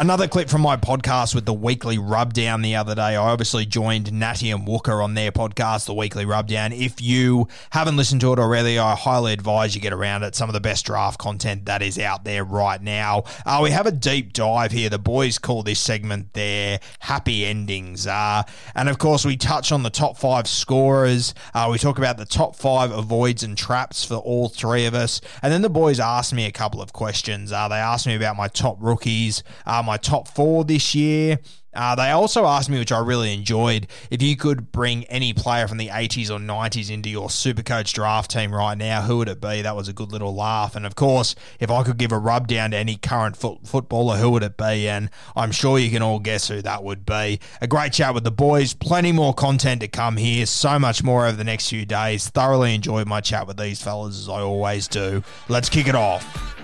Another clip from my podcast with the weekly rubdown the other day. I obviously joined Natty and Wooker on their podcast, the weekly rubdown. If you haven't listened to it already, I highly advise you get around it. Some of the best draft content that is out there right now. Uh, we have a deep dive here. The boys call this segment their happy endings. Uh, and of course, we touch on the top five scorers. Uh, we talk about the top five avoids and traps for all three of us. And then the boys asked me a couple of questions. Uh, they asked me about my top rookies, uh, my top four this year. Uh, they also asked me, which I really enjoyed, if you could bring any player from the 80s or 90s into your Supercoach draft team right now, who would it be? That was a good little laugh. And of course, if I could give a rub down to any current foot- footballer, who would it be? And I'm sure you can all guess who that would be. A great chat with the boys. Plenty more content to come here. So much more over the next few days. Thoroughly enjoyed my chat with these fellas, as I always do. Let's kick it off.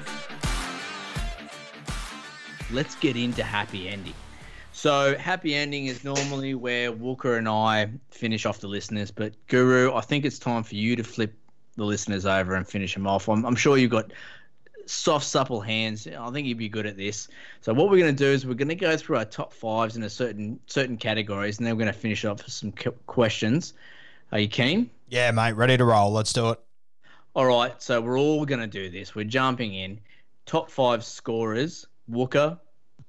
Let's get into happy ending. So, happy ending is normally where Walker and I finish off the listeners, but Guru, I think it's time for you to flip the listeners over and finish them off. I'm, I'm sure you've got soft, supple hands. I think you'd be good at this. So, what we're going to do is we're going to go through our top fives in a certain certain categories, and then we're going to finish off with some qu- questions. Are you keen? Yeah, mate, ready to roll. Let's do it. All right, so we're all going to do this. We're jumping in. Top five scorers. Wooker,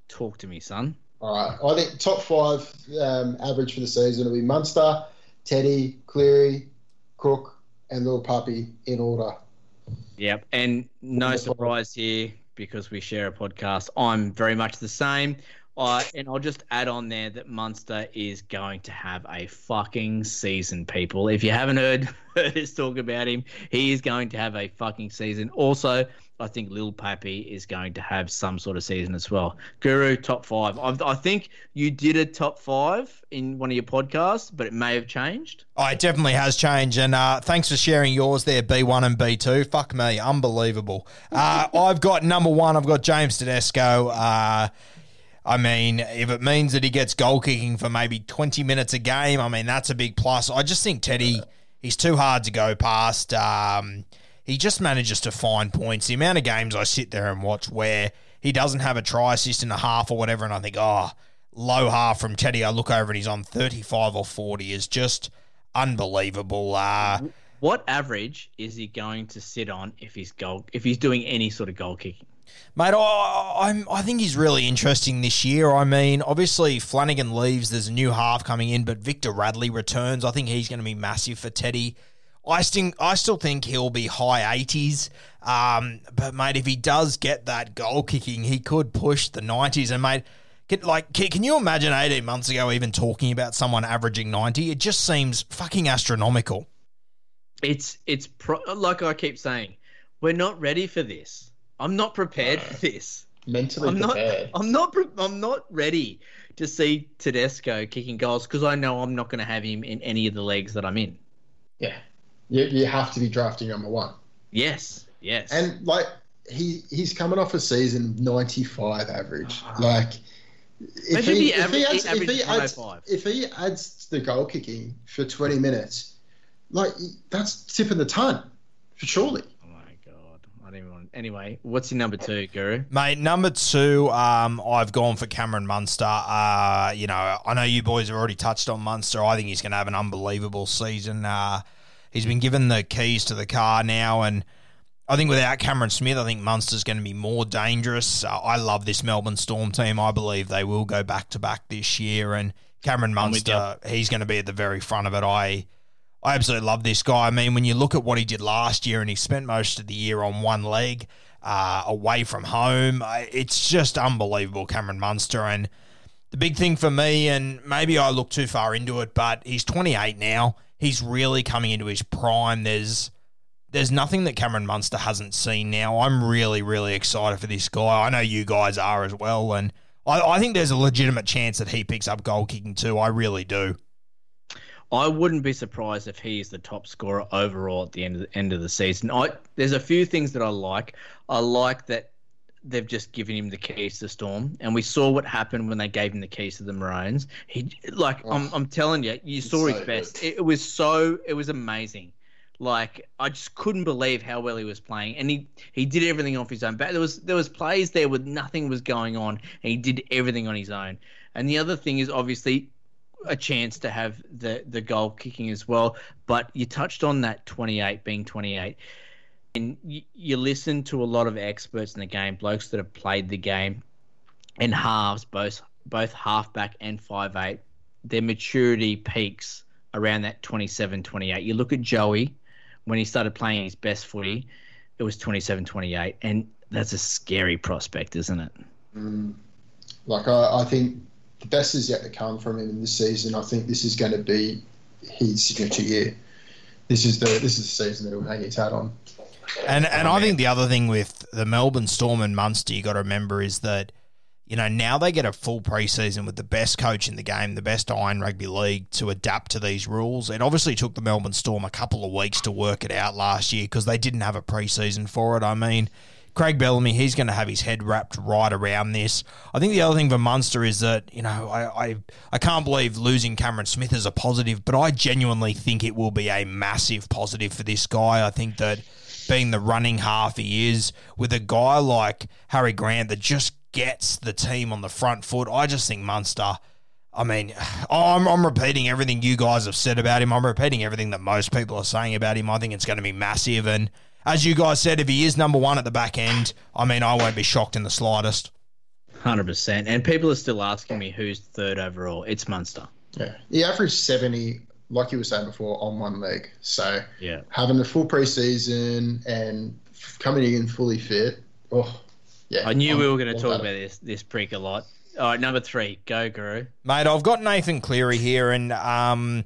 talk to me, son. All right. I think top five um, average for the season will be Munster, Teddy, Cleary, Cook, and Little Puppy in order. Yep. And no surprise here because we share a podcast. I'm very much the same. Uh, and I'll just add on there that Munster is going to have a fucking season, people. If you haven't heard, heard us talk about him, he is going to have a fucking season. Also, I think Lil Pappy is going to have some sort of season as well. Guru, top five. I, I think you did a top five in one of your podcasts, but it may have changed. Oh, it definitely has changed. And uh, thanks for sharing yours there, B1 and B2. Fuck me, unbelievable. Uh, I've got number one, I've got James Tedesco. I mean, if it means that he gets goal kicking for maybe 20 minutes a game, I mean, that's a big plus. I just think Teddy, he's too hard to go past. Um, he just manages to find points. The amount of games I sit there and watch where he doesn't have a try assist in a half or whatever, and I think, oh, low half from Teddy. I look over and he's on 35 or 40 is just unbelievable. Uh, What average is he going to sit on if he's goal if he's doing any sort of goal kicking? Mate, I, I'm, I think he's really interesting this year. I mean, obviously Flanagan leaves. There's a new half coming in, but Victor Radley returns. I think he's going to be massive for Teddy. I still, I still think he'll be high 80s. Um, but mate, if he does get that goal kicking, he could push the 90s. And mate, can, like, can you imagine 18 months ago even talking about someone averaging 90? It just seems fucking astronomical. It's it's pro- like I keep saying, we're not ready for this. I'm not prepared for this. mentally I'm not. I'm not. pre- I'm not ready to see Tedesco kicking goals because I know I'm not going to have him in any of the leagues that I'm in. Yeah, you, you have to be drafting number one. Yes. Yes. And like he he's coming off a season 95 average. Ah. Like if he, if he if, he adds, if, he adds, if he adds the goal kicking for 20 minutes, like that's tipping the ton for surely. I don't even want. Anyway, what's your number two, Guru? Mate, number two, um, I've gone for Cameron Munster. Uh, you know, I know you boys have already touched on Munster. I think he's going to have an unbelievable season. Uh, he's been given the keys to the car now, and I think without Cameron Smith, I think Munster's going to be more dangerous. Uh, I love this Melbourne Storm team. I believe they will go back to back this year, and Cameron Munster, he's going to be at the very front of it. I. I absolutely love this guy. I mean, when you look at what he did last year and he spent most of the year on one leg uh, away from home, it's just unbelievable, Cameron Munster. And the big thing for me, and maybe I look too far into it, but he's 28 now. He's really coming into his prime. There's there's nothing that Cameron Munster hasn't seen now. I'm really, really excited for this guy. I know you guys are as well, and I, I think there's a legitimate chance that he picks up goal kicking too. I really do. I wouldn't be surprised if he is the top scorer overall at the end of the end of the season. I there's a few things that I like. I like that they've just given him the keys to Storm, and we saw what happened when they gave him the keys to the Maroons. He like oh, I'm I'm telling you, you saw so his best. It, it was so it was amazing. Like I just couldn't believe how well he was playing, and he he did everything off his own back. There was there was plays there where nothing was going on, and he did everything on his own. And the other thing is obviously a chance to have the the goal kicking as well. But you touched on that 28 being 28, and you, you listen to a lot of experts in the game, blokes that have played the game, and halves, both both halfback and five eight, their maturity peaks around that 27, 28. You look at Joey when he started playing his best footy, it was 27, 28, and that's a scary prospect, isn't it? Mm. Like I, I think the best is yet to come from him in this season. I think this is going to be his signature year. This is the this is the season that he'll hang his hat on. And and I think the other thing with the Melbourne Storm and Munster, you got to remember is that you know now they get a full preseason with the best coach in the game, the best Iron Rugby League to adapt to these rules. It obviously took the Melbourne Storm a couple of weeks to work it out last year because they didn't have a preseason for it. I mean. Craig Bellamy, he's going to have his head wrapped right around this. I think the other thing for Munster is that, you know, I, I, I can't believe losing Cameron Smith is a positive, but I genuinely think it will be a massive positive for this guy. I think that being the running half he is, with a guy like Harry Grant that just gets the team on the front foot, I just think Munster. I mean, I'm, I'm repeating everything you guys have said about him. I'm repeating everything that most people are saying about him. I think it's going to be massive. And as you guys said, if he is number one at the back end, I mean, I won't be shocked in the slightest. Hundred percent. And people are still asking me who's third overall. It's Munster. Yeah, he averaged seventy, like you were saying before, on one leg. So Yeah. having the full preseason and coming in fully fit. Oh, yeah. I knew I'm we were going to talk about about it. this this prick a lot. All right, number three, go Guru. Mate, I've got Nathan Cleary here, and um,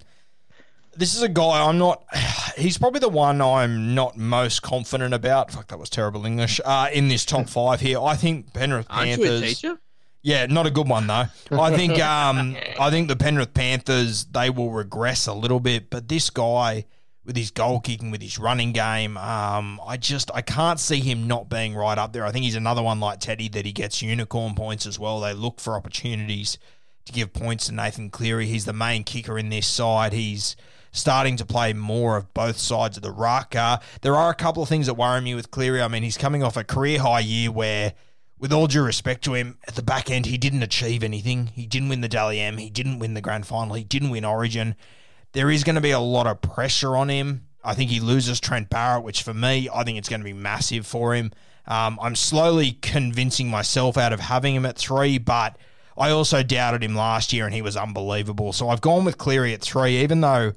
this is a guy I'm not. He's probably the one I'm not most confident about. Fuck, that was terrible English. Uh, in this top five here, I think Penrith Aren't Panthers. you a teacher? Yeah, not a good one though. I think um, I think the Penrith Panthers they will regress a little bit, but this guy with his goal kicking, with his running game, um, I just I can't see him not being right up there. I think he's another one like Teddy that he gets unicorn points as well. They look for opportunities to give points to Nathan Cleary. He's the main kicker in this side. He's starting to play more of both sides of the ruck. Uh, there are a couple of things that worry me with Cleary. I mean, he's coming off a career high year where with all due respect to him, at the back end, he didn't achieve anything. He didn't win the Dally M. He didn't win the grand final. He didn't win Origin. There is going to be a lot of pressure on him. I think he loses Trent Barrett, which for me, I think it's going to be massive for him. Um, I'm slowly convincing myself out of having him at three, but I also doubted him last year and he was unbelievable. So I've gone with Cleary at three, even though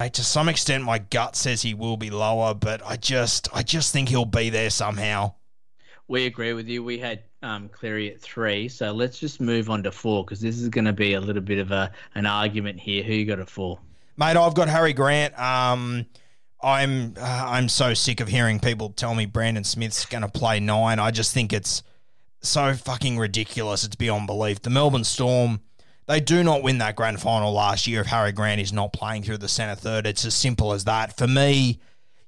to some extent my gut says he will be lower, but I just I just think he'll be there somehow. We agree with you. We had um, Cleary at three, so let's just move on to four because this is going to be a little bit of a an argument here. Who you got at four? Mate, I've got Harry Grant. Um, I'm uh, I'm so sick of hearing people tell me Brandon Smith's going to play nine. I just think it's so fucking ridiculous. It's beyond belief. The Melbourne Storm, they do not win that grand final last year if Harry Grant is not playing through the centre third. It's as simple as that. For me,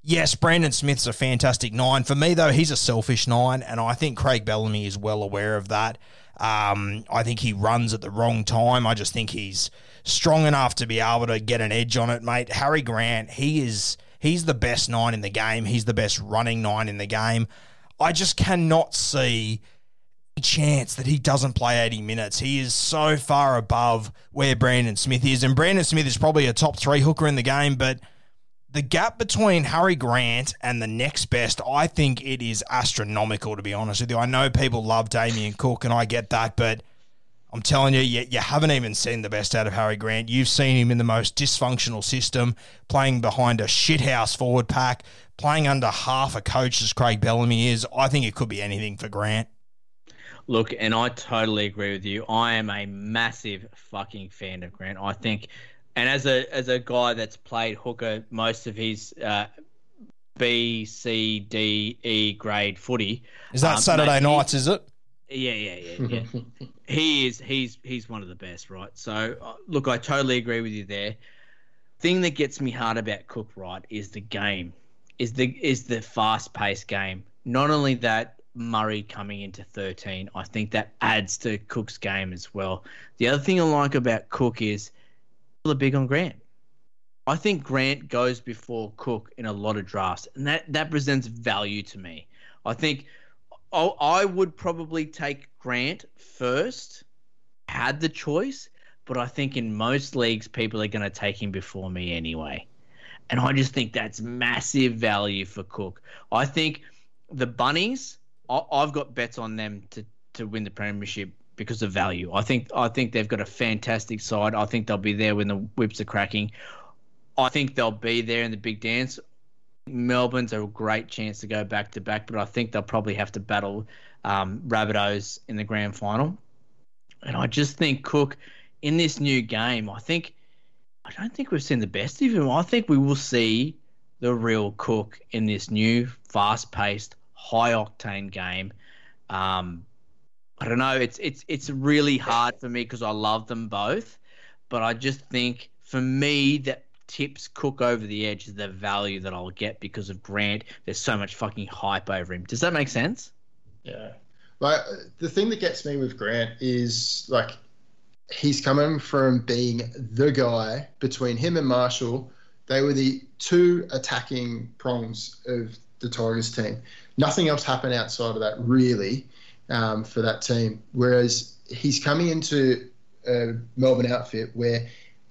yes, Brandon Smith's a fantastic nine. For me, though, he's a selfish nine, and I think Craig Bellamy is well aware of that. Um, I think he runs at the wrong time. I just think he's strong enough to be able to get an edge on it, mate. Harry Grant, he is he's the best nine in the game. He's the best running nine in the game. I just cannot see chance that he doesn't play 80 minutes. He is so far above where Brandon Smith is. And Brandon Smith is probably a top three hooker in the game, but the gap between Harry Grant and the next best, I think it is astronomical, to be honest with you. I know people love Damien Cook, and I get that, but I'm telling you, you, you haven't even seen the best out of Harry Grant. You've seen him in the most dysfunctional system, playing behind a shithouse forward pack, playing under half a coach as Craig Bellamy is. I think it could be anything for Grant. Look, and I totally agree with you. I am a massive fucking fan of Grant. I think, and as a as a guy that's played hooker most of his uh, B, C, D, E grade footy, Is that um, Saturday mate, nights, is it? Yeah, yeah, yeah, yeah. he is. He's he's one of the best, right? So, uh, look, I totally agree with you there. Thing that gets me hard about Cook, right, is the game, is the is the fast paced game. Not only that, Murray coming into thirteen, I think that adds to Cook's game as well. The other thing I like about Cook is people are big on Grant. I think Grant goes before Cook in a lot of drafts, and that that presents value to me. I think I, I would probably take Grant first, had the choice, but I think in most leagues people are going to take him before me anyway, and I just think that's massive value for Cook. I think the Bunnies, I, I've got bets on them to to win the premiership because of value. I think I think they've got a fantastic side. I think they'll be there when the whips are cracking. I think they'll be there in the big dance. Melbourne's a great chance to go back to back, but I think they'll probably have to battle um, Rabbitohs in the grand final. And I just think Cook in this new game, I think I don't think we've seen the best of him. I think we will see the real Cook in this new fast-paced, high-octane game. Um, I don't know. It's it's it's really hard for me because I love them both, but I just think for me that tips Cook over the edge is the value that I'll get because of Grant. There's so much fucking hype over him. Does that make sense? Yeah. Like the thing that gets me with Grant is like he's coming from being the guy between him and Marshall. They were the two attacking prongs of the Tigers team. Nothing else happened outside of that really um, for that team. Whereas he's coming into a Melbourne outfit where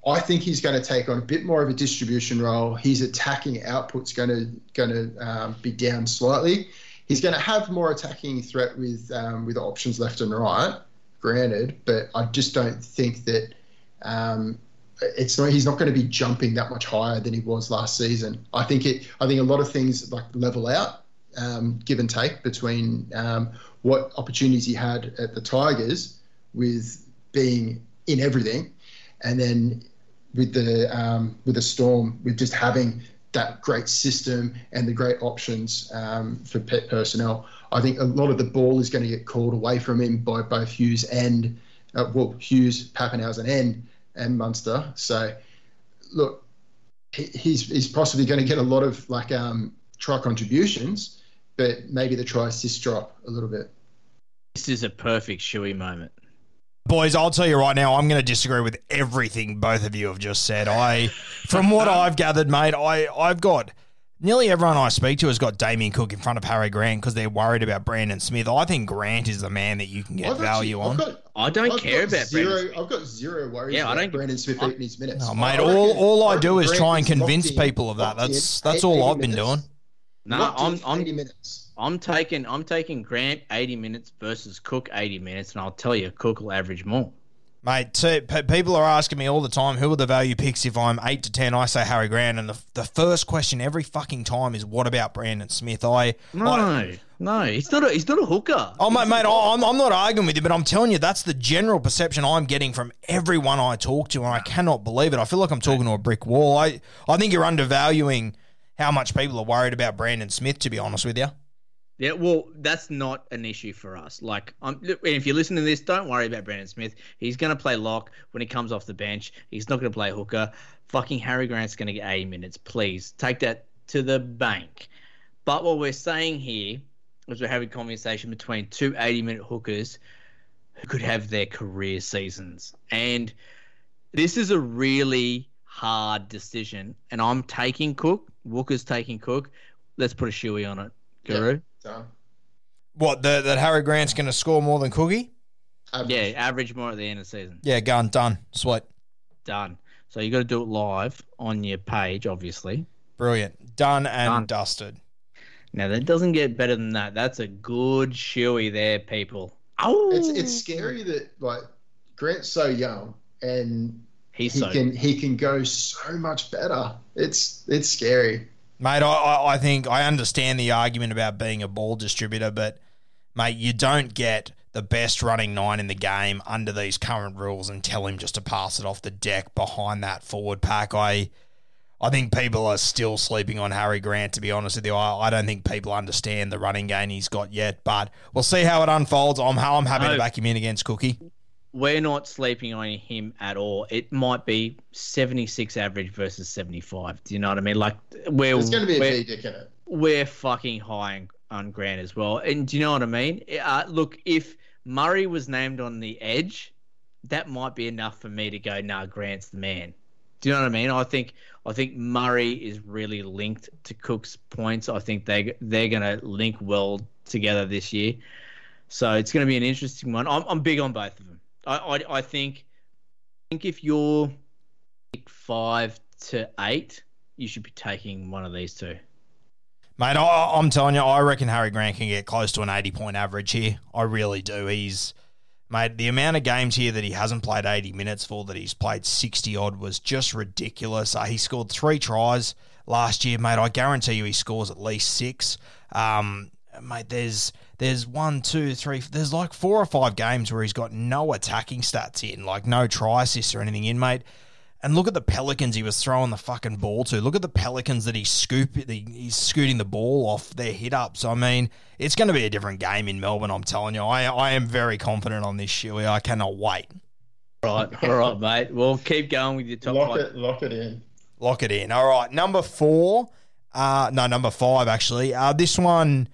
I think he's going to take on a bit more of a distribution role. His attacking output's going to going to um, be down slightly. He's going to have more attacking threat with um, with options left and right, granted, but I just don't think that um, it's not. He's not going to be jumping that much higher than he was last season. I think it. I think a lot of things like level out, um, give and take between um, what opportunities he had at the Tigers with being in everything, and then with the um, with the Storm with just having that great system and the great options um, for pet personnel. I think a lot of the ball is going to get called away from him by both Hughes and uh, well Hughes, Papenhuyzen, and and Munster. So look, he, he's he's possibly going to get a lot of like um, try contributions, but maybe the try assist drop a little bit. This is a perfect shoey moment. Boys, I'll tell you right now, I'm going to disagree with everything both of you have just said. I, from what I've gathered, mate, I I've got nearly everyone I speak to has got Damien Cook in front of Harry Grant because they're worried about Brandon Smith. I think Grant is the man that you can get I've value actually- on. I've got, I don't I've care about zero. Brandon Smith. I've got zero worries. Yeah, I don't- Brandon Smith I- eating his minutes. Oh, mate, I all reckon- all I reckon do is Grant try and convince in- people of that. locked in That's that's all I've been doing. No, Locked in I'm I'm 80 minutes. I'm taking I'm taking Grant 80 minutes versus Cook 80 minutes, and I'll tell you, Cook will average more. Mate, people are asking me all the time, who are the value picks if I'm 8 to 10? I say Harry Grant. And the, the first question every fucking time is, what about Brandon Smith? I, No, I no, he's not a he's not a hooker. Oh, mate, mate, I- I'm, I'm not arguing with you, but I'm telling you, that's the general perception I'm getting from everyone I talk to, and I cannot believe it. I feel like I'm talking to a brick wall. I, I think you're undervaluing how much people are worried about Brandon Smith, to be honest with you. Yeah, well, that's not an issue for us. Like, um, I'm, if you're listening to this, don't worry about Brandon Smith. He's going to play lock when he comes off the bench. He's not going to play hooker. Fucking Harry Grant's going to get 80 minutes. Please take that to the bank. But what we're saying here is we're having conversation between two 80 minute hookers who could have their career seasons. And this is a really hard decision. And I'm taking Cook. Walker's taking Cook. Let's put a shoey on it. Guru? Done. What, the, that Harry Grant's going to score more than Cookie? Average. Yeah, average more at the end of the season. Yeah, gun, done. Sweet. Done. So you got to do it live on your page, obviously. Brilliant. Done and Done. dusted. Now that doesn't get better than that. That's a good shoey there, people. Oh, It's it's scary that like Grant's so young and he's he so can he can go so much better. It's it's scary. Mate, I, I, I think I understand the argument about being a ball distributor, but mate, you don't get the best running nine in the game under these current rules and tell him just to pass it off the deck behind that forward pack. I I think people are still sleeping on Harry Grant, to be honest with you. I, I don't think people understand the running game he's got yet, but we'll see how it unfolds. I'm, I'm happy to back him in against Cookie. We're not sleeping on him at all. It might be 76 average versus 75. Do you know what I mean? Like we're There's going to be a we're, dick in it. we're fucking high on, on Grant as well. And do you know what I mean? Uh, look, if Murray was named on the edge, that might be enough for me to go, nah, Grant's the man. Do you know what I mean? I think I think Murray is really linked to Cook's points. I think they they're going to link well together this year. So it's going to be an interesting one. I'm, I'm big on both of them. I, I, I think I think if you're five to eight, you should be taking one of these two. Mate, I, I'm telling you, I reckon Harry Grant can get close to an 80 point average here. I really do. He's, mate, the amount of games here that he hasn't played 80 minutes for, that he's played 60 odd, was just ridiculous. Uh, he scored three tries last year, mate. I guarantee you he scores at least six. Um, mate, there's there's one, two, three, there's like four or five games where he's got no attacking stats in, like no try assists or anything in, mate. And look at the Pelicans he was throwing the fucking ball to. Look at the Pelicans that he's scoop he's scooting the ball off their hit ups. I mean, it's going to be a different game in Melbourne. I'm telling you, I I am very confident on this shoey. I cannot wait. Right, all right, mate. Well, keep going with your top Lock it, lock it in. Lock it in. All right, number four. Uh, no, number five actually. Uh, this one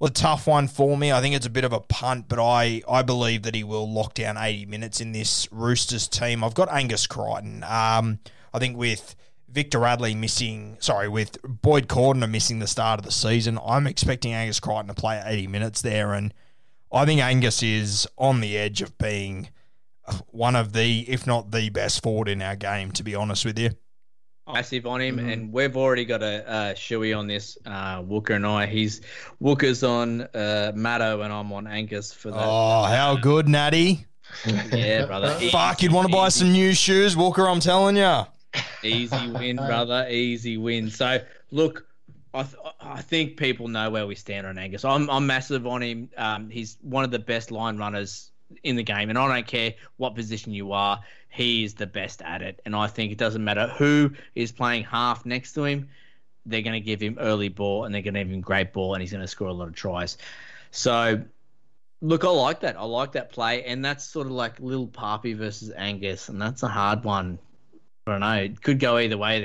was a tough one for me. I think it's a bit of a punt, but I, I believe that he will lock down 80 minutes in this Roosters team. I've got Angus Crichton. Um, I think with Victor Radley missing, sorry, with Boyd Cordner missing the start of the season, I'm expecting Angus Crichton to play 80 minutes there, and I think Angus is on the edge of being one of the, if not the best forward in our game, to be honest with you. Massive on him, Mm-hmm. and we've already got a, a shoey on this. Uh, Wooker and I. He's Wooker's on uh, Matto, and I'm on Angus for that. Oh, how good, Natty. Yeah, brother. Fuck, you'd want to buy some new shoes, Walker, I'm telling you. Easy win, brother. Easy win. So, look, I, th- I think people know where we stand on Angus. I'm, I'm massive on him. Um, he's one of the best line runners in the game, and I don't care what position you are. He is the best at it, and I think it doesn't matter who is playing half next to him. They're going to give him early ball, and they're going to give him great ball, and he's going to score a lot of tries. So, look, I like that. I like that play, and that's sort of like Lil Papi versus Angus, and that's a hard one. I don't know. It could go either way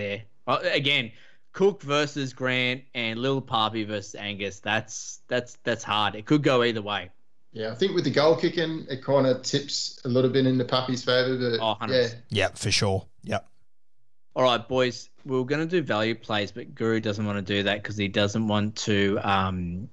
there. Again, Cook versus Grant and Lil Papi versus Angus. That's that's that's hard. It could go either way. Yeah, I think with the goal kicking, it kind of tips a little bit into Puppy's favour. But Oh, yeah, Yeah, for sure. Yep. All right, boys. We are going to do value plays, but Guru doesn't want to do that because he doesn't want to um,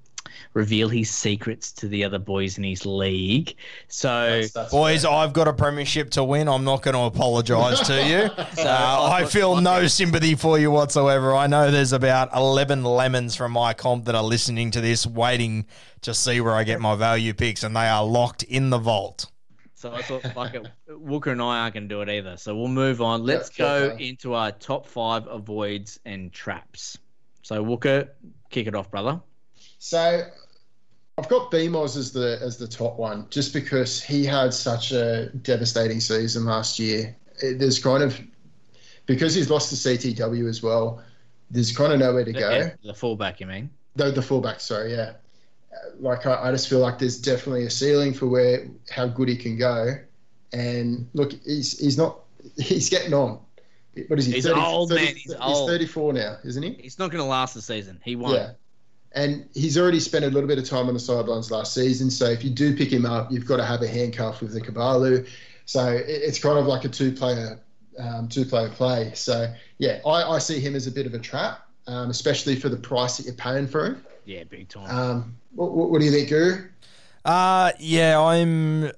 reveal his secrets to the other boys in his league. So, that's, that's Boys, I've got a premiership to win. I'm not going to apologise to you. so Uh, I feel no sympathy for you whatsoever. I know there's about 11 lemons from my comp that are listening to this, waiting to see where I get my value picks, and they are locked in the vault. So I thought, fuck it, Walker and I aren't going to do it either. So we'll move on. Let's Yeah, go sure. into our top five avoids and traps. So Walker, kick it off, brother. So I've got BMOS as the as the top one, just because he had such a devastating season last year. It, there's kind of because he's lost to CTW as well. There's kind of nowhere to go. The, the fullback, you mean? The, the fullback, sorry, yeah. like I, I just feel like there's definitely a ceiling for where how good he can go. And look, he's he's not he's getting on. What is he? He's old, man. He's old. 34 now, isn't he? He's not going to last the season. He won't. Yeah. And he's already spent a little bit of time on the sidelines last season. So if you do pick him up, you've got to have a handcuff with the Caballo. So it's kind of like a two-player, um, two-player play. So yeah, I, I see him as a bit of a trap, um, especially for the price that you're paying for him. Yeah, big time. Um, what, what, what do you think, Guru? Uh yeah, I'm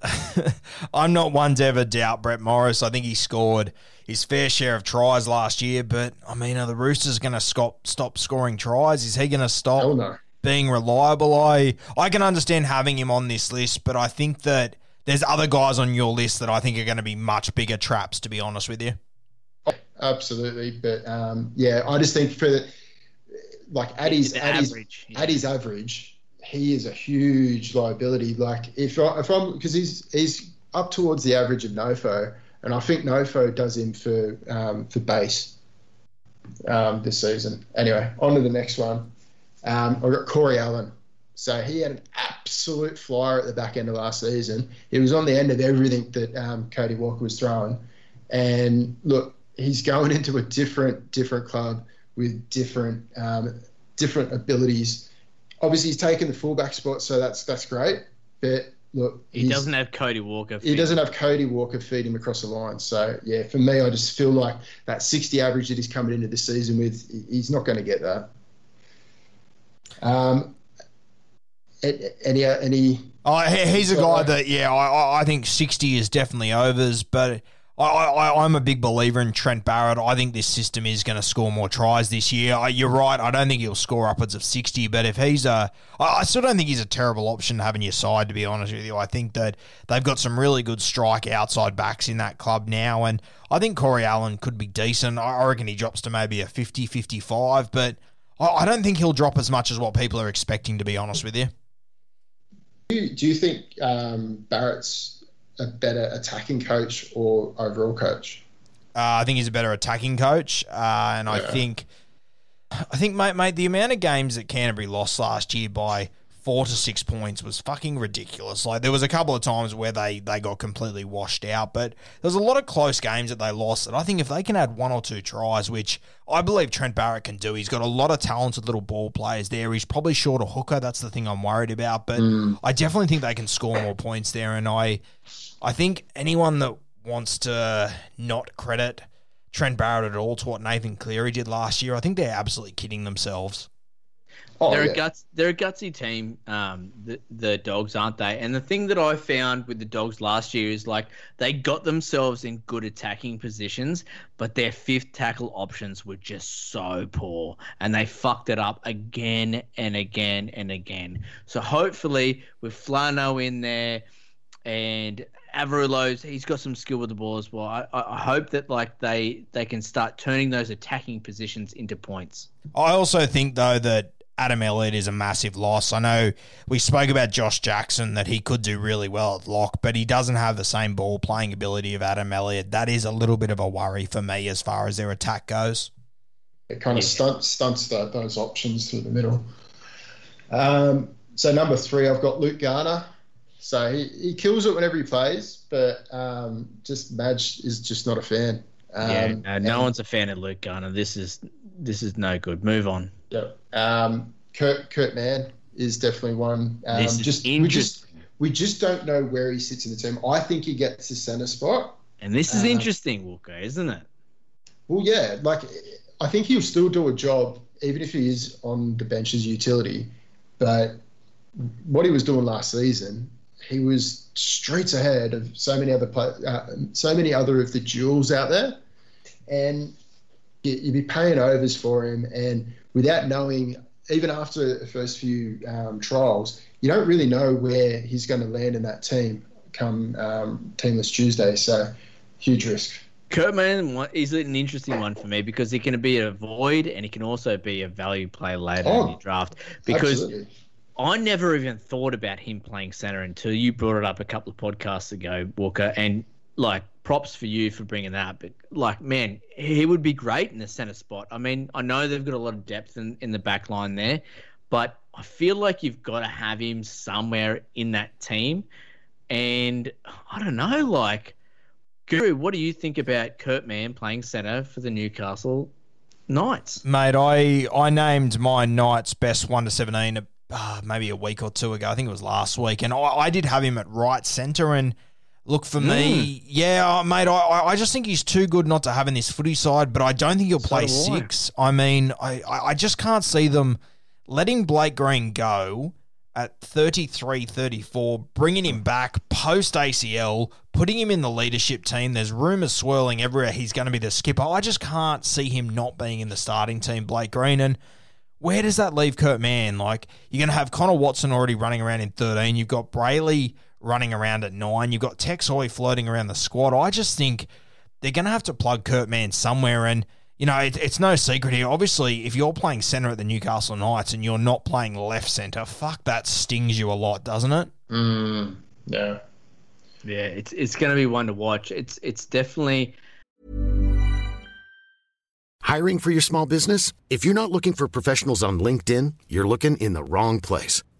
I'm not one to ever doubt Brett Morris. I think he scored his fair share of tries last year, but I mean, are the Roosters going to stop stop scoring tries? Is he going to stop no. being reliable? I I can understand having him on this list, but I think that there's other guys on your list that I think are going to be much bigger traps. To be honest with you, Absolutely, but um, yeah, I just think for the, like at his, The at his average, yeah. at his average, he is a huge liability. Like if I, if I'm because he's he's up towards the average of Nofo, and I think Nofo does him for um, for base um, this season. Anyway, on to the next one. Um, I've got Corey Allen. So he had an absolute flyer at the back end of last season. He was on the end of everything that um, Cody Walker was throwing. And look, he's going into a different different club with different um, different abilities. Obviously, he's taken the fullback spot, so that's that's great. But look, he doesn't have Cody Walker. he doesn't have Cody Walker feed him across the line. So yeah, for me, I just feel like that 60 average that he's coming into the season with, he's not going to get that. Um, a- any any Oh, he's a guy that yeah, I- I, I think sixty is definitely overs, but I, I, I'm a big believer in Trent Barrett. I think this system is going to score more tries this year. I, you're right. I don't think he'll score upwards of sixty, but if he's a, I, I still don't think he's a terrible option in your side. To be honest with you, I think that they've got some really good strike outside backs in that club now, and I think Corey Allen could be decent. I I reckon he drops to maybe a 50, 55, but I, I don't think he'll drop as much as what people are expecting. To be honest with you. do you, do you think um, Barrett's a better attacking coach or overall coach? Uh, I think he's a better attacking coach, uh, and I think, I think, mate, mate, the amount of games that Canterbury lost last year by four to six points was fucking ridiculous. Like there was a couple of times where they they got completely washed out, but there was a lot of close games that they lost. And I think if they can add one or two tries, which I believe Trent Barrett can do, he's got a lot of talented little ball players there. He's probably short a hooker. That's the thing I'm worried about, but mm. I definitely think they can score more points there. And I, I think anyone that wants to not credit Trent Barrett at all to what Nathan Cleary did last year, I think they're absolutely kidding themselves. Oh, they're yeah. a guts. They're a gutsy team. Um, the the dogs aren't they? And the thing that I found with the dogs last year is like they got themselves in good attacking positions, but their fifth tackle options were just so poor, and they fucked it up again and again and again. So hopefully with Flano in there and Averillo's, he's got some skill with the ball as well. I, I I hope that like they they can start turning those attacking positions into points. I also think though that Adam Elliott is a massive loss. I know we spoke about Josh Jackson that he could do really well at lock, but he doesn't have the same ball playing ability of Adam Elliott. That is a little bit of a worry for me as far as their attack goes. It kind of stunts, stunts that, those options through the middle. Um, so number three, I've got Luke Garner. So he, he kills it whenever he plays, but um, just Madge is just not a fan. Um, yeah, no, no and- one's a fan of Luke Garner. This is this is no good. Move on. Yep. Um, Kurt Kurt Mann is definitely one. Um, This is just we just we just don't know where he sits in the team. I think he gets the center spot. And this is Uh, interesting, Walker, isn't it? Well, yeah, like I think he'll still do a job even if he is on the bench as utility. But what he was doing last season, he was streets ahead of so many other play, uh, so many other of the jewels out there, and you'd be paying overs for him, and without knowing, even after the first few um, trials, you don't really know where he's going to land in that team come um, Teamless Tuesday. So, huge risk. Kurt Mann is an interesting one for me because he can be a void and he can also be a value play later Oh, in the draft. Because Absolutely. I never even thought about him playing center until you brought it up a couple of podcasts ago, Walker. And like, props for you for bringing that. up. But like, man, he would be great in the center spot. I mean, I know they've got a lot of depth in, in the back line there, but I feel like you've got to have him somewhere in that team. And I don't know, like, Guru, what do you think about Kurt Mann playing centre for the Newcastle Knights? Mate, I, I named my Knights best 1 to 17 uh, maybe a week or two ago. I think it was last week. And I, I did have him at right centre. And look, for mm. me, yeah, mate, I, I just think he's too good not to have in this footy side, but I don't think he'll so play six. I mean, I, I just can't see them letting Blake Green go at 33 34, bringing him back post ACL, putting him in the leadership team. There's rumours swirling everywhere he's going to be the skipper. I just can't see him not being in the starting team, Blake Green. And where does that leave Kurt Mann? Like, you're going to have Connor Watson already running around in 13. You've got Brailey running around at 9. You've got Tex Hoy floating around the squad. I just think they're going to have to plug Kurt Mann somewhere. And, you know, it, it's no secret here. Obviously, if you're playing centre at the Newcastle Knights and you're not playing left centre, fuck, that stings you a lot, doesn't it? Mm, yeah. Yeah, it's it's going to be one to watch. It's it's definitely Hiring for your small business? If you're not looking for professionals on LinkedIn, you're looking in the wrong place.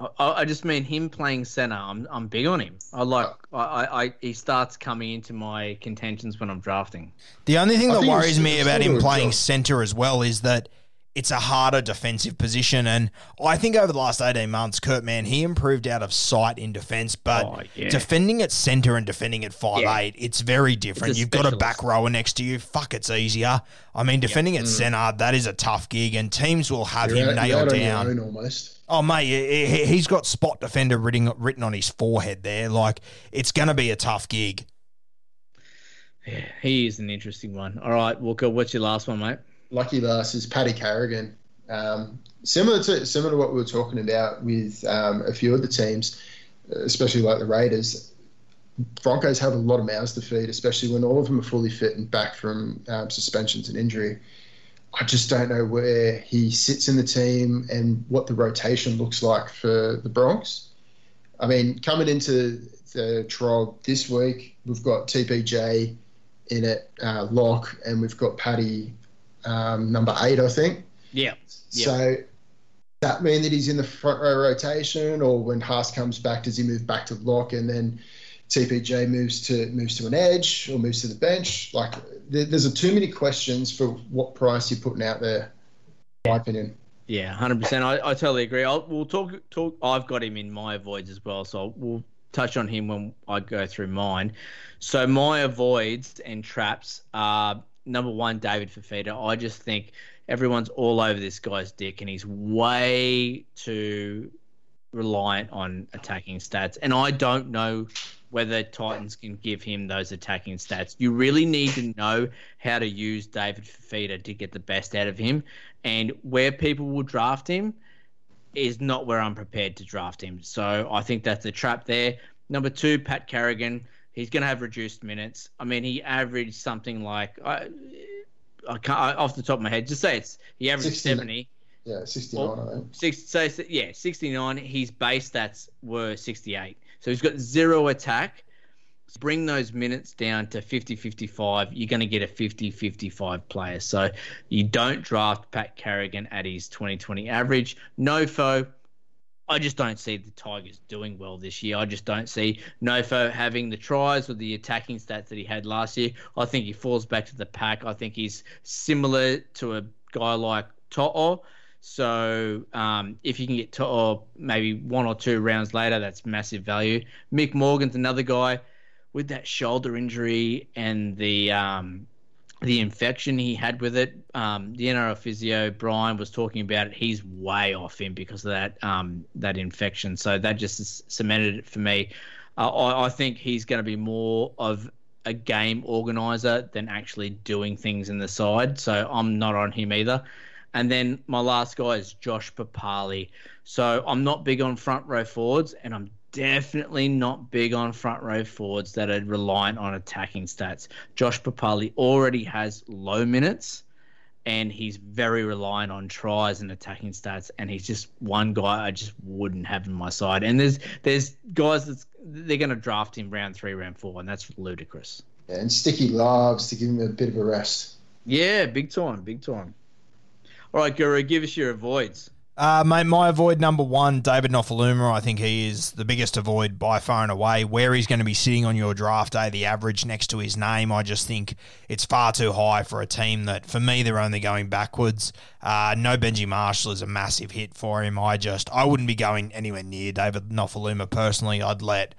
I, I just mean him playing center. I'm I'm big on him. I like. I, I he starts coming into my contentions when I'm drafting. The only thing that worries me about him playing center as well is that it's a harder defensive position. And I think over the last 18 months, Kurt Mann, he improved out of sight in defense, but oh, yeah. defending at center and defending at five yeah. eight, it's very different. It's You've specialist. got a back rower next to you. Fuck, it's easier. I mean, defending yep. at mm. center, that is a tough gig, and teams will have you're him out, nailed down. almost. Oh, mate, he's got spot defender written, written on his forehead there. Like, it's going to be a tough gig. Yeah, he is an interesting one. All right, Walker, what's your last one, mate? Lucky last is Paddy Carrigan. Um, similar to similar to what we were talking about with um, a few of the teams, especially like the Raiders. Broncos have a lot of mouths to feed, especially when all of them are fully fit and back from um, suspensions and injury. I just don't know where he sits in the team and what the rotation looks like for the Bronx. I mean, coming into the trial this week, we've got TPJ in it, uh, lock, and we've got Paddy um, number eight, I think. Yeah. So that mean that he's in the front row rotation, or when Haas comes back, does he move back to lock and then TPJ moves to moves to an edge or moves to the bench? Like there, there's a too many questions for what price you're putting out there. In my opinion. Yeah, hundred percent. I, I totally agree. I'll, we'll talk talk. I've got him in my avoids as well, so we'll touch on him when I go through mine. So my avoids and traps are number one, David Fifita. I just think everyone's all over this guy's dick, and he's way too reliant on attacking stats. And I don't know whether Titans can give him those attacking stats. You really need to know how to use David Fifita to get the best out of him. And where people will draft him is not where I'm prepared to draft him. So I think that's a trap there. Number two, Pat Carrigan. He's going to have reduced minutes. I mean, he averaged something like I, I can't I, off the top of my head. Just say it's he averaged 60, seventy. Yeah, sixty nine. I think. Six, so yeah, sixty nine. His base stats were sixty eight. So he's got zero attack. Bring those minutes down to 50 55, you're going to get a 50 55 player. So you don't draft Pat Carrigan at his 2020 average. Nofo, I just don't see the Tigers doing well this year. I just don't see Nofo having the tries or the attacking stats that he had last year. I think he falls back to the pack. I think he's similar to a guy like To'o. So um, if you can get To'o maybe one or two rounds later, that's massive value. Mick Morgan's another guy with that shoulder injury and the um, the infection he had with it. Um, the NRL physio Brian was talking about it. He's way off him because of that um, that infection. So that just cemented it for me. Uh, I, I, think he's going to be more of a game organizer than actually doing things in the side. So I'm not on him either. And then my last guy is Josh Papali. So I'm not big on front row forwards, and I'm definitely not big on front row forwards that are reliant on attacking stats. Josh Papali already has low minutes and he's very reliant on tries and attacking stats and he's just one guy I just wouldn't have in my side. And there's there's guys that's they're gonna draft him round three, round four, and that's ludicrous. Yeah, and Sticky loves to give him a bit of a rest. Yeah, big time, big time. All right, Guru, give us your avoids. Uh, mate, my avoid number one, David Nofoaluma. I think he is the biggest avoid by far and away. Where he's going to be sitting on your draft day, the average next to his name, I just think it's far too high for a team that, for me, they're only going backwards. Uh, no Benji Marshall is a massive hit for him. I just, I wouldn't be going anywhere near David Nofoaluma personally. I'd let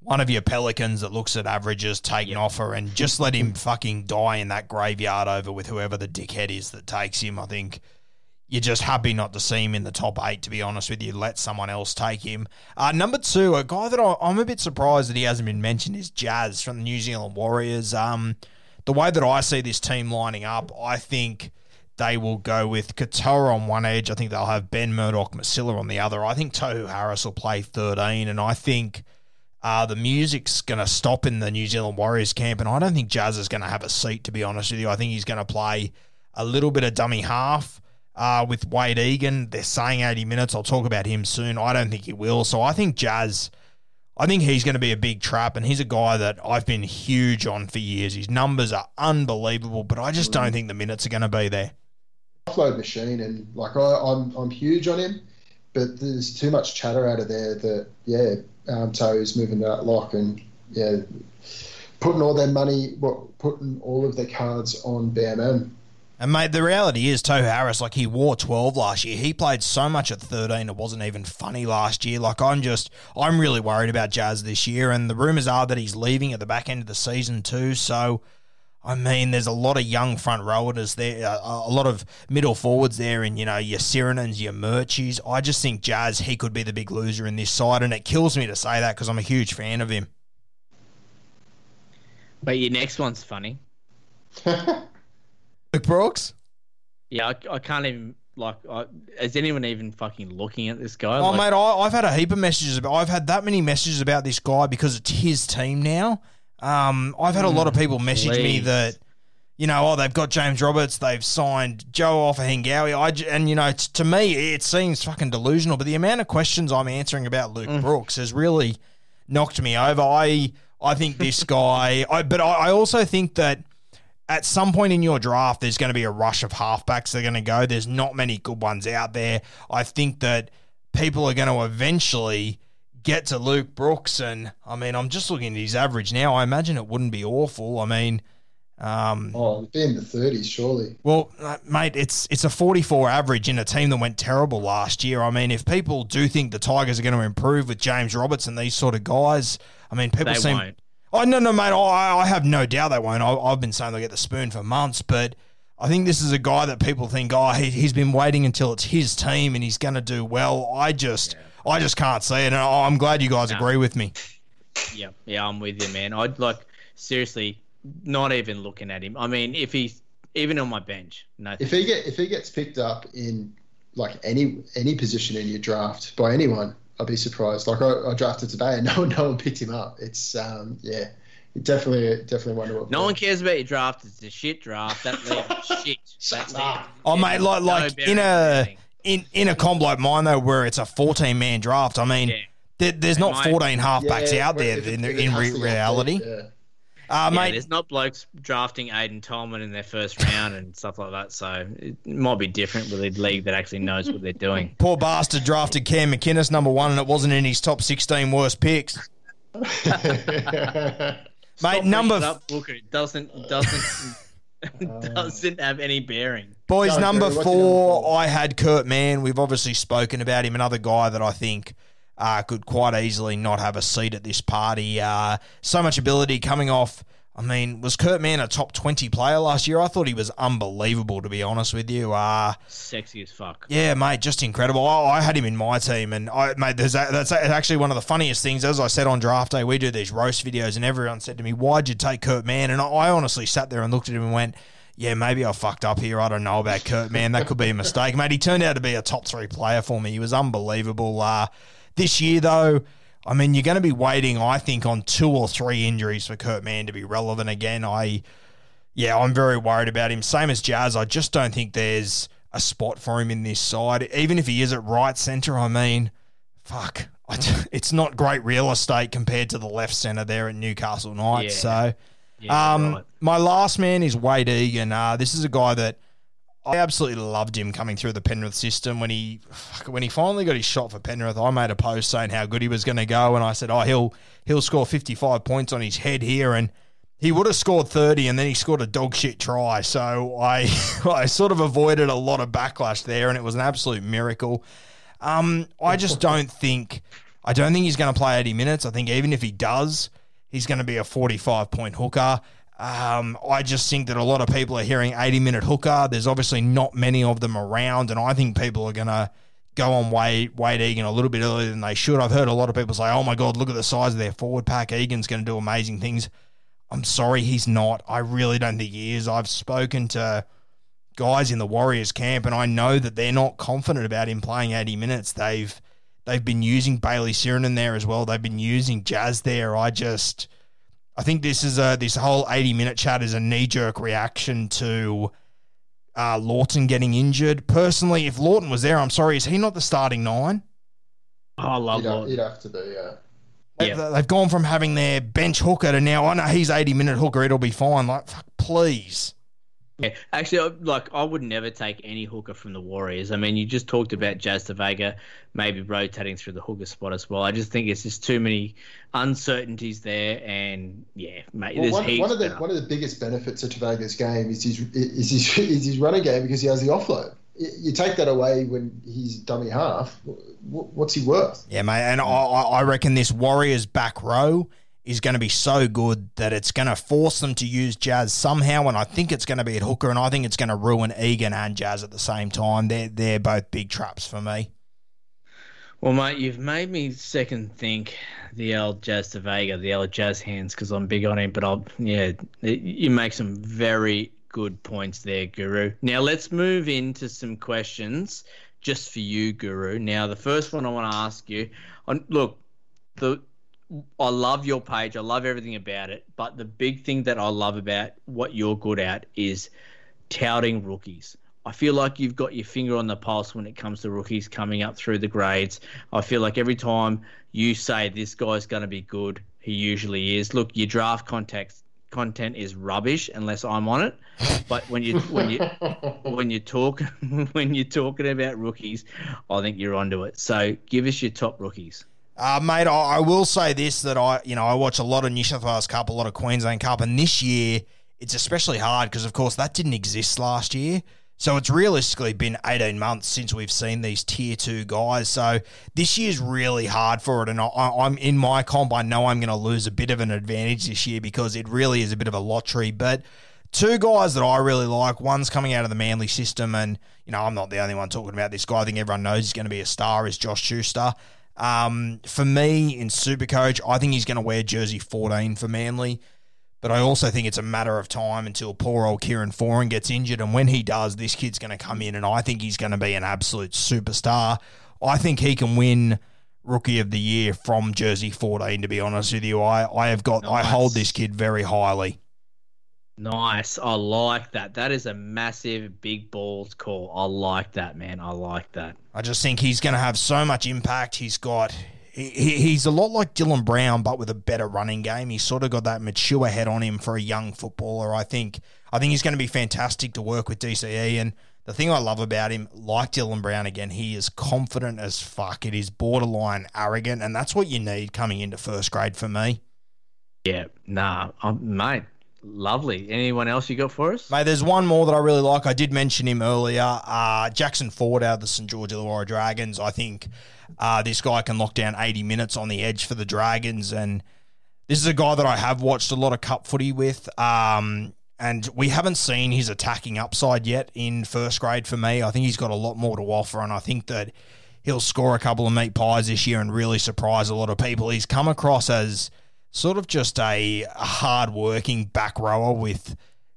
one of your Pelicans that looks at averages take an offer and just let him fucking die in that graveyard over with whoever the dickhead is that takes him. I think you're just happy not to see him in the top eight, to be honest with you. Let someone else take him. Uh, number two, a guy that I, am a bit surprised that he hasn't been mentioned is Jazz from the New Zealand Warriors. Um, the way that I see this team lining up, I think they will go with Katoa on one edge. I think they'll have Ben Murdoch, Masila on the other. I think Tohu Harris will play 13, and I think uh, the music's going to stop in the New Zealand Warriors camp, and I don't think Jazz is going to have a seat, to be honest with you. I think he's going to play a little bit of dummy half uh, with Wayde Egan. They're saying 80 minutes. I'll talk about him soon. I don't think he will. So I think Jazz, I think he's going to be a big trap, and he's a guy that I've been huge on for years. His numbers are unbelievable, but I just don't think the minutes are going to be there. Offload machine, and like I, I'm, I'm huge on him, but there's too much chatter out of there that yeah, um, Toe's moving to that lock, and yeah, putting all their money, what putting all of their cards on BMM. And mate, the reality is, Tohu Harris, like he wore 12 last year. He played so much at 13, it wasn't even funny last year. Like I'm just, I'm really worried about Jazz this year. And the rumours are that he's leaving at the back end of the season too. So, I mean, there's a lot of young front rowers there, uh, a lot of middle forwards there, and you know your Sironens, your Murchies. I just think Jazz, he could be the big loser in this side, and it kills me to say that because I'm a huge fan of him. But your next one's funny. Luke Brooks? Yeah, I, I can't even like. I, is anyone even fucking looking at this guy? Oh, like, mate, I, I've had a heap of messages about. I've had that many messages about this guy because it's his team now. Um, I've had a lot of people message me that, you know, oh, they've got James Roberts, they've signed Joe Ofahengaue. I and you know, t- to me, it seems fucking delusional. But the amount of questions I'm answering about Luke Brooks has really knocked me over. I I think this guy. I but I, I also think that at some point in your draft, there's going to be a rush of halfbacks that are going to go. There's not many good ones out there. I think that people are going to eventually get to Luke Brooks, and I mean, I'm just looking at his average now. I imagine it wouldn't be awful. I mean, um, Oh, it'd be in the 30s, surely. well, uh, mate, it's it's a 44 average in a team that went terrible last year. I mean, if people do think the Tigers are going to improve with James Roberts and these sort of guys, I mean, people They seem. won't. Oh no, no, mate. I, I have no doubt they won't. I, I've been saying they'll get the spoon for months, but I think this is a guy that people think, oh, he, he's been waiting until it's his team and he's going to do well. I just, I just can't see it, and I- I'm glad you guys agree with me. Yeah, yeah, I'm with you, man. I'd like seriously not even looking at him. I mean, if he's even on my bench, no. If he get if he gets picked up in like any any position in your draft by anyone, I'd be surprised. Like I, I drafted today and no one no one picked him up. It's um yeah, you definitely definitely wonder what. no one cares about your draft. It's a shit draft. That league shit. Shut That up. league- Oh, yeah, mate, like, no like bearing in a in in a comp like mine though, where it's a 14 man draft. I mean, Yeah. there, there's not mate. 14 halfbacks Yeah, out there if in, in has re- to get reality. picked, yeah. Uh, Yeah, mate, there's not blokes drafting Aiden Tolman in their first round and stuff like that. So it might be different with a league that actually knows what they're doing. poor bastard drafted Cam McInnes number one, and it wasn't in his top 16 worst picks. Stop Mate, number bringing it f- up, Booker. It doesn't doesn't doesn't have any bearing. Boys, Go, number Drew, what's your four, number four? I had Kurt Mann. We've obviously spoken about him. Another guy that I think uh, could quite easily not have a seat at this party. Uh, so much ability coming off. I mean, was Kurt Mann a top 20 player last year? I thought he was unbelievable, to be honest with you. Uh, Sexy as fuck. yeah, mate, just incredible. I, I had him in my team, and I, mate, there's a, that's actually one of the funniest things. As I said on draft day, we do these roast videos, and everyone said to me, "Why'd you take Kurt Mann?" And I, I honestly sat there and looked at him and went, yeah, maybe I fucked up here. I don't know about Kurt, man. That could be a mistake, mate. He turned out to be a top three player for me. He was unbelievable. Uh, this year, though, I mean, you're going to be waiting, I think, on two or three injuries for Kurt Mann to be relevant again. I, yeah, I'm very worried about him. Same as Jazz. I just don't think there's a spot for him in this side. Even if he is at right centre, I mean, fuck, it's not great real estate compared to the left centre there at Newcastle Knights. Yeah. So, yeah, um, right. my last man is Wayde Egan. Uh, this is a guy that I absolutely loved him coming through the Penrith system when he when he finally got his shot for Penrith. I made a post saying how good he was going to go, and I said, "Oh, he'll he'll score 55 points on his head here," and he would have scored 30, and then he scored a dog shit try. So I I sort of avoided a lot of backlash there, and it was an absolute miracle. Um, I just don't think I don't think he's going to play 80 minutes. I think even if he does, he's going to be a 45 point hooker. Um, I just think that a lot of people are hearing 80 minute hooker. There's obviously not many of them around, and I think people are going to go on Wayde, Wayde Egan a little bit earlier than they should. I've heard a lot of people say, oh my God, look at the size of their forward pack. Egan's going to do amazing things. I'm sorry, he's not. I really don't think he is. I've spoken to guys in the Warriors camp, and I know that they're not confident about him playing 80 minutes. They've they've been using Bayley Sironen there as well. They've been using Jazz there. I just I think this is a this whole eighty minute chat is a knee jerk reaction to uh, Lawton getting injured. Personally, if Lawton was there, I'm sorry, is he not the starting nine? Oh, I love he'd Lawton. He'd have to be, yeah. Yeah. They've gone from having their bench hooker to now, I know he's 80 minute hooker, it'll be fine. Like, fuck, please. Yeah, actually, like I would never take any hooker from the Warriors. I mean, you just talked about Jazz Tevaga maybe rotating through the hooker spot as well. I just think it's just too many uncertainties there, and yeah, mate. Well, one, one, of the one of the biggest benefits of Tevaga's game is his is his is his running game because he has the offload. You take that away when he's dummy half. What's he worth? Yeah, mate, and I I reckon this Warriors back row is going to be so good that it's going to force them to use Jazz somehow, and I think it's going to be at hooker, and I think it's going to ruin Egan and Jazz at the same time. They're they're both big traps for me. Well, mate, you've made me second think the old Jazz vega the old Jazz hands, because I'm big on him. But I'll yeah, you make some very good points there, Guru. Now let's move into some questions just for you, Guru. Now the first one I want to ask you, on look, the I love your page. I love everything about it. But the big thing that I love about what you're good at is touting rookies. I feel like you've got your finger on the pulse when it comes to rookies coming up through the grades. I feel like every time you say this guy's going to be good, he usually is. Look, your draft context content is rubbish unless I'm on it. But when you when you when you talk when you're talking about rookies, I think you're onto it. So give us your top rookies. Uh, mate, I, I, will say this that I, you know, I watch a lot of New South Wales Cup, a lot of Queensland Cup, and this year it's especially hard because, of course, that didn't exist last year. So it's realistically been 18 months since we've seen these tier two guys. So this year's really hard for it. And I, I'm in my comp, I know I'm going to lose a bit of an advantage this year because it really is a bit of a lottery. But two guys that I really like, one's coming out of the Manly system. And, you know, I'm not the only one talking about this guy. I think everyone knows he's going to be a star, is Josh Schuster. Um, for me, in Supercoach, I think he's going to wear jersey 14 for Manly. But I also think it's a matter of time until poor old Kieran Foran gets injured. And when he does, this kid's going to come in, and I think he's going to be an absolute superstar. I think he can win Rookie of the Year from jersey 14, to be honest with you. I, I have got, nice. I hold this kid very highly. Nice. I like that. That is a massive big balls call. I like that, man. I like that. I just think he's going to have so much impact. He's got he, he's a lot like Dylan Brown, but with a better running game. He's sort of got that mature head on him for a young footballer. I think I think he's going to be fantastic to work with DCE. And the thing I love about him, like Dylan Brown again, he is confident as fuck. It is borderline arrogant, and that's what you need coming into first grade for me. Yeah, nah, I'm, mate. Lovely. Anyone else you got for us? Mate, there's one more that I really like. I did mention him earlier. Uh, Jackson Ford out of the St. George Illawarra Dragons. I think uh, this guy can lock down 80 minutes on the edge for the Dragons. And this is a guy that I have watched a lot of cup footy with. Um, and we haven't seen his attacking upside yet in first grade for me. I think he's got a lot more to offer. And I think that he'll score a couple of meat pies this year and really surprise a lot of people. He's come across as sort of just a hard working back rower with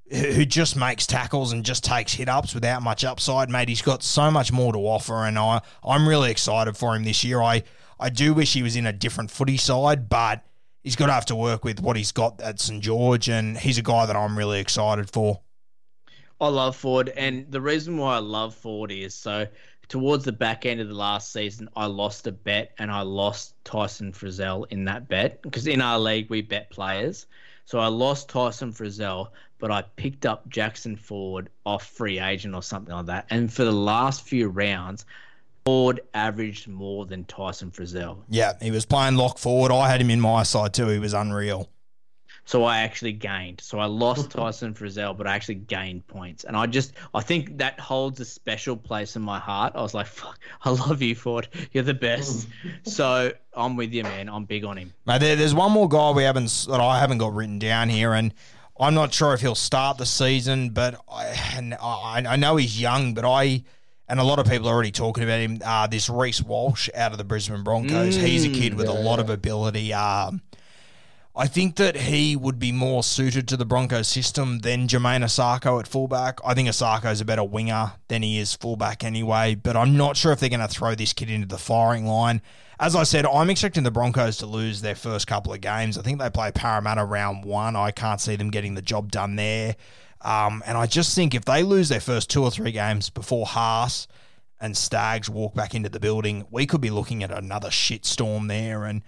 who just makes tackles and just takes hit ups without much upside, mate. He's got so much more to offer, and I I'm really excited for him this year. I I do wish he was in a different footy side, but he's got to have to work with what he's got at St George, and he's a guy that I'm really excited for. I love Ford, and the reason why I love Ford is so towards the back end of the last season, I lost a bet and I lost Tyson Frizell in that bet because in our league we bet players. So I lost Tyson Frizell, but I picked up Jackson Ford off free agent or something like that. And for the last few rounds, Ford averaged more than Tyson Frizell. Yeah, he was playing lock forward. I had him in my side too. He was unreal. So I actually gained. So I lost Tyson Frizell, but I actually gained points. And I just, I think that holds a special place in my heart. I was like, fuck, I love you, Ford. You're the best. so I'm with you, man. I'm big on him. Mate, there, there's one more guy we haven't that I haven't got written down here, and I'm not sure if he'll start the season, but I, and I, I know he's young, but I. And a lot of people are already talking about him. Uh, this Reece Walsh out of the Brisbane Broncos. He's a kid with a lot of ability. Um, I think that he would be more suited to the Broncos system than Jermaine Isaako at fullback. I think Isaako's a better winger than he is fullback anyway, but I'm not sure if they're going to throw this kid into the firing line. As I said, I'm expecting the Broncos to lose their first couple of games. I think they play Parramatta round one. I can't see them getting the job done there. Um, and I just think if they lose their first two or three games before Haas and Staggs walk back into the building, we could be looking at another shitstorm there. And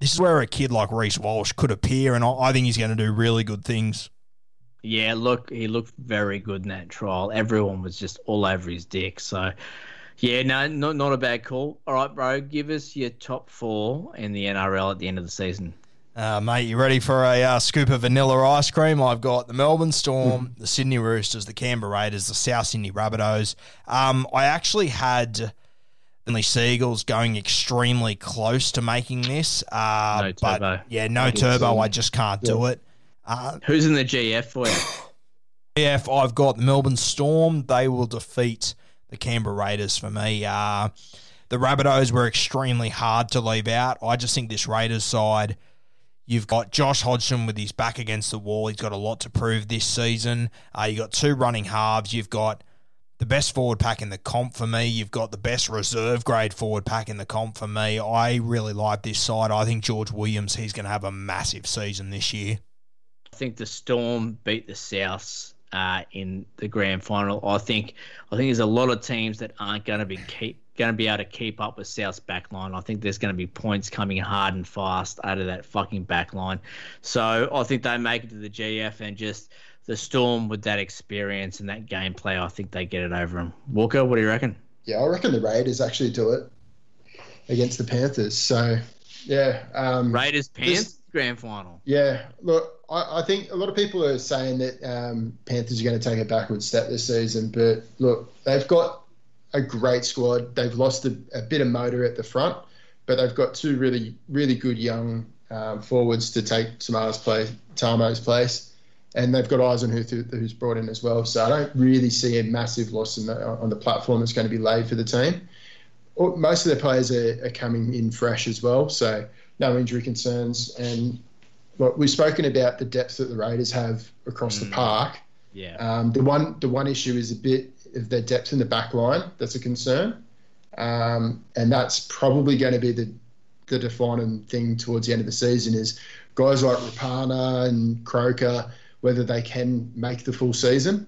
this is where a kid like Reece Walsh could appear, and I think he's going to do really good things. Yeah, look, he looked very good in that trial. Everyone was just all over his dick. So, yeah, no, not not a bad call. All right, bro, give us your top four in the NRL at the end of the season. Uh, mate, you ready for a uh, scoop of vanilla ice cream? I've got the Melbourne Storm, the Sydney Roosters, the Canberra Raiders, the South Sydney Rabbitohs. Um, I actually had Manly Seagulls going extremely close to making this. Uh, No turbo. But yeah, no turbo. I just can't do it. Uh, Who's in the GF for you? if I've got the Melbourne Storm, they will defeat the Canberra Raiders for me. Uh, the Rabbitohs were extremely hard to leave out. I just think this Raiders side, you've got Josh Hodgson with his back against the wall. He's got a lot to prove this season. Uh, you've got two running halves. You've got the best forward pack in the comp for me. You've got the best reserve grade forward pack in the comp for me. I really like this side. I think George Williams, he's going to have a massive season this year. I think the Storm beat the Souths uh, in the grand final. I think I think there's a lot of teams that aren't going to be keep going to be able to keep up with South's backline. I think there's going to be points coming hard and fast out of that fucking backline. So I think they make it to the GF and just the Storm with that experience and that gameplay. I think they get it over them. Walker, what do you reckon? Yeah, I reckon the Raiders actually do it against the Panthers. So, yeah. Um, Raiders Panthers grand final. Yeah, look, I, I think a lot of people are saying that um, Panthers are going to take a backward step this season, but look, they've got a great squad. They've lost a, a bit of motor at the front, but they've got two really, really good young um, forwards to take Tamar's place, Tamou's place, and they've got Eisenhuth who's brought in as well. So I don't really see a massive loss in the, on the platform that's going to be laid for the team. Most of their players are, are coming in fresh as well, so no injury concerns. And look, we've spoken about the depth that the Raiders have across the park. Yeah. Um, the one the one issue is a bit of their depth in the back line. That's a concern, um, and that's probably going to be the the defining thing towards the end of the season is guys like Rapana and Croker whether they can make the full season.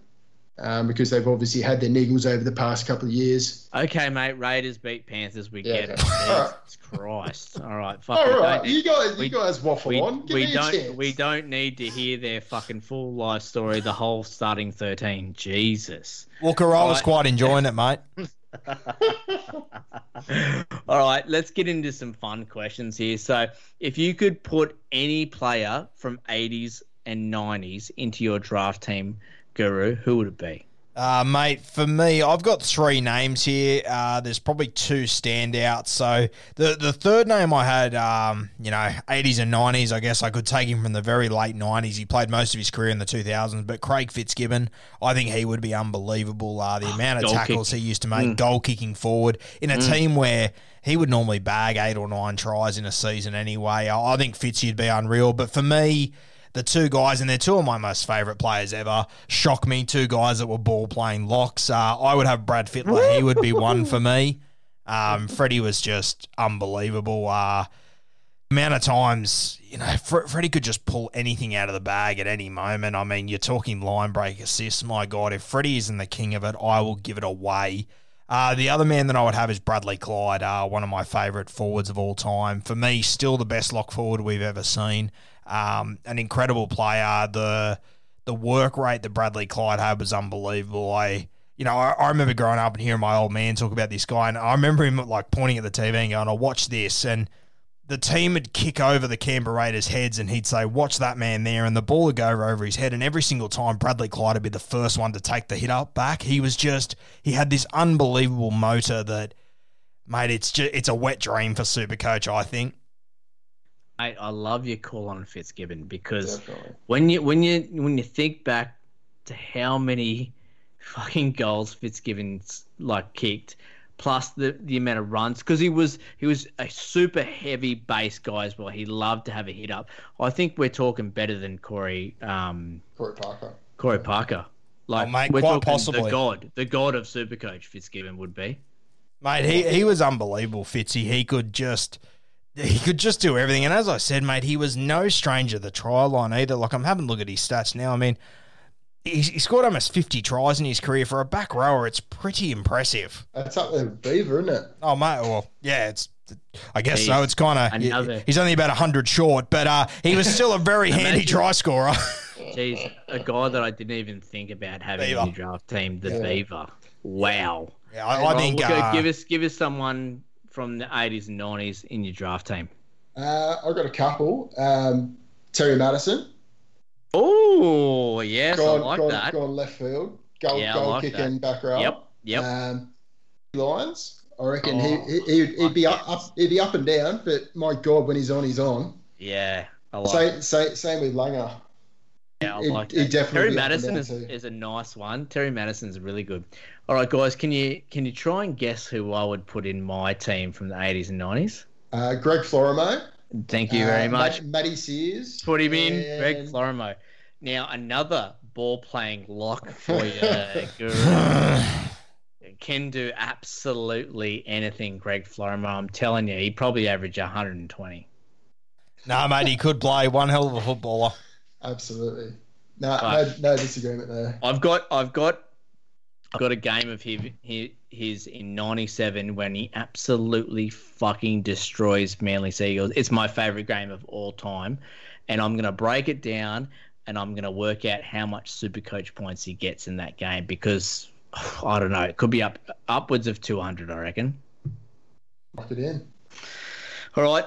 Um, because they've obviously had their niggles over the past couple of years. Okay, mate. Raiders beat Panthers. We Yeah, get it. okay. All right. Christ. All right. Fuck All we right, don't need- you guys, we- you guys waffle we, on. Give we me don't chance. we don't need to hear their fucking full life story, the whole starting thirteen. Jesus. Well, Corolla's Right. quite enjoying it, mate. All right, let's get into some fun questions here. So, if you could put any player from 80s and 90s into your draft team, Guru, who would it be? Uh, mate, for me, I've got three names here. Uh, there's probably two standouts. So the the third name I had, um, you know, 80s and 90s. I guess I could take him from the very late 90s. He played most of his career in the 2000s. But Craig Fitzgibbon, I think he would be unbelievable. Uh, the amount of tackles kick. he used to make, goal kicking forward in a team where he would normally bag eight or nine tries in a season anyway. I, I think Fitzy would be unreal. But for me, the two guys, and they're two of my most favourite players ever. Shock me, two guys that were ball playing locks. Uh, I would have Brad Fittler. he would be one for me. Um, Freddie was just unbelievable. Uh, amount of times, you know, Freddie could just pull anything out of the bag at any moment. I mean, you're talking line break assists. My God, if Freddie isn't the king of it, I will give it away. Uh, the other man that I would have is Bradley Clyde, uh, one of my favourite forwards of all time. For me, still the best lock forward we've ever seen. Um, an incredible player. The the work rate that Bradley Clyde had was unbelievable. I you know, I, I, remember growing up and hearing my old man talk about this guy, and I remember him like pointing at the TV and going, "I watch this," and the team would kick over the Canberra Raiders' heads and he'd say, Watch that man there. And the ball would go over his head. And every single time, Bradley Clyde would be the first one to take the hit up back. He was just, he had this unbelievable motor that, mate, it's just, it's a wet dream for Super Coach, I think. Mate, I love your call on Fitzgibbon because Definitely. when you when you when you think back to how many fucking goals Fitzgibbon's like kicked, plus the, the amount of runs because he was he was a super heavy base guy as well. He loved to have a hit up. I think we're talking better than Corey um, Corey Parker. Corey Parker. Like oh, mate, we're quite possibly the god, the god of Supercoach Fitzgibbon would be. Mate, he, he was unbelievable, Fitzy. He could just he could just do everything. And as I said, mate, he was no stranger to the try line either. Like I'm having a look at his stats now. I mean, he, he scored almost 50 tries in his career for a back rower. It's pretty impressive. That's up there with Beaver, isn't it? Oh, mate. Well, yeah, it's. I guess so. It's kind of he's only about hundred short, but uh, he was still a very handy try scorer. Jeez, a guy that I didn't even think about having Beaver. in the draft team, the yeah. Beaver. Wow. Yeah, I, I think uh, give us give us someone from the eighties and nineties in your draft team. Uh, I've got a couple. Um, Terry Matterson. Oh yes, gone, I like gone, that. Gone left field, goal, yeah, goal like kicking that. back row. Yep, yep. Um, Lyons. I reckon oh, he, he would he'd be up, up, he'd be up and down, but my God, when he's on, he's on. Yeah, I like. Same, same, same with Langer. Yeah, I like that. Terry Matterson is, is a nice one. Terry Matterson's really good. All right, guys, can you can you try and guess who I would put in my team from the eighties and nineties? Uh, Greg Florimo. Thank you very uh, much. Matty Seers. Put him in, and... Greg Florimo. Now another ball playing lock for you, Guru. Can do absolutely anything, Greg Florimo. I'm telling you, he probably averaged 120. No, mate, he could play one hell of a footballer. Absolutely. No, no, no disagreement there. I've got, I've got, I've got a game of his, his in '97 when he absolutely fucking destroys Manly Seagulls. It's my favorite game of all time, and I'm gonna break it down and I'm going to work out how much super coach points he gets in that game because I don't know, it could be up upwards of 200, I reckon. Lock it in. All right,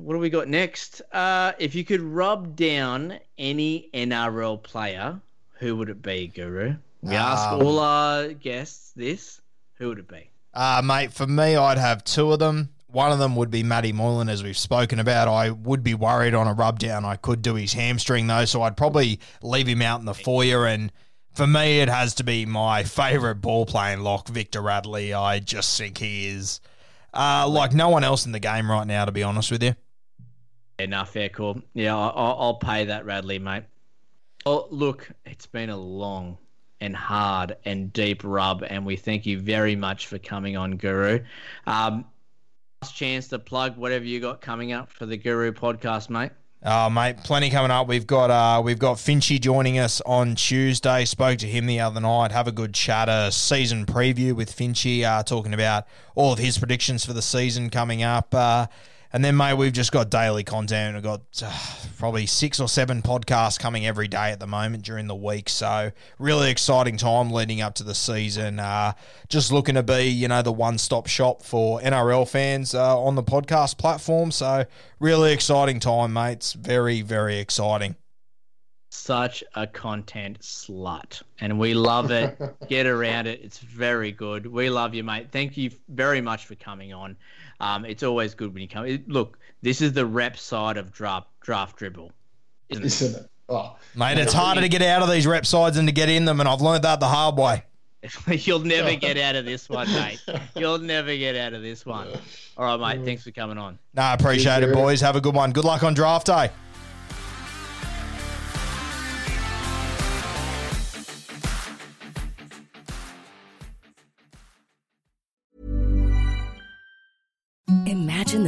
what do we got next? Uh, if you could rub down any NRL player, who would it be, Guru? We um, ask all our guests this. Who would it be? Uh, mate, for me, I'd have two of them. One of them would be Matty Moylan, as we've spoken about. I would be worried on a rub down. I could do his hamstring, though, so I'd probably leave him out in the foyer. And for me, it has to be my favourite ball playing lock, Victor Radley. I just think he is uh, like no one else in the game right now, to be honest with you. Enough, fair call. Yeah, I'll, I'll pay that, Radley, mate. Oh, look, it's been a long and hard and deep rub, and we thank you very much for coming on, Guru. Um, last chance to plug whatever you got coming up for the Guru podcast, mate. Oh, mate, plenty coming up. We've got uh, we've got Finchy joining us on Tuesday. Spoke to him the other night. Have a good chat, a season preview with Finchy, uh, talking about all of his predictions for the season coming up. Uh, and then, mate, we've just got daily content. We've got uh, probably six or seven podcasts coming every day at the moment during the week. So, really exciting time leading up to the season. Uh, just looking to be, you know, the one stop shop for NRL fans uh, on the podcast platform. So, really exciting time, mates. Very, very exciting. Such a content slut. And we love it. Get around it. It's very good. We love you, mate. Thank you very much for coming on. Um, it's always good when you come. It, look, this is the rep side of draft draft dribble, isn't, isn't it? Oh, mate, it's harder to get out of these rep sides than to get in them, and I've learned that the hard way. You'll never get out of this one, mate. You'll never get out of this one. All right, mate. Thanks for coming on. No, nah, appreciate it, boys. Have a good one. Good luck on draft day.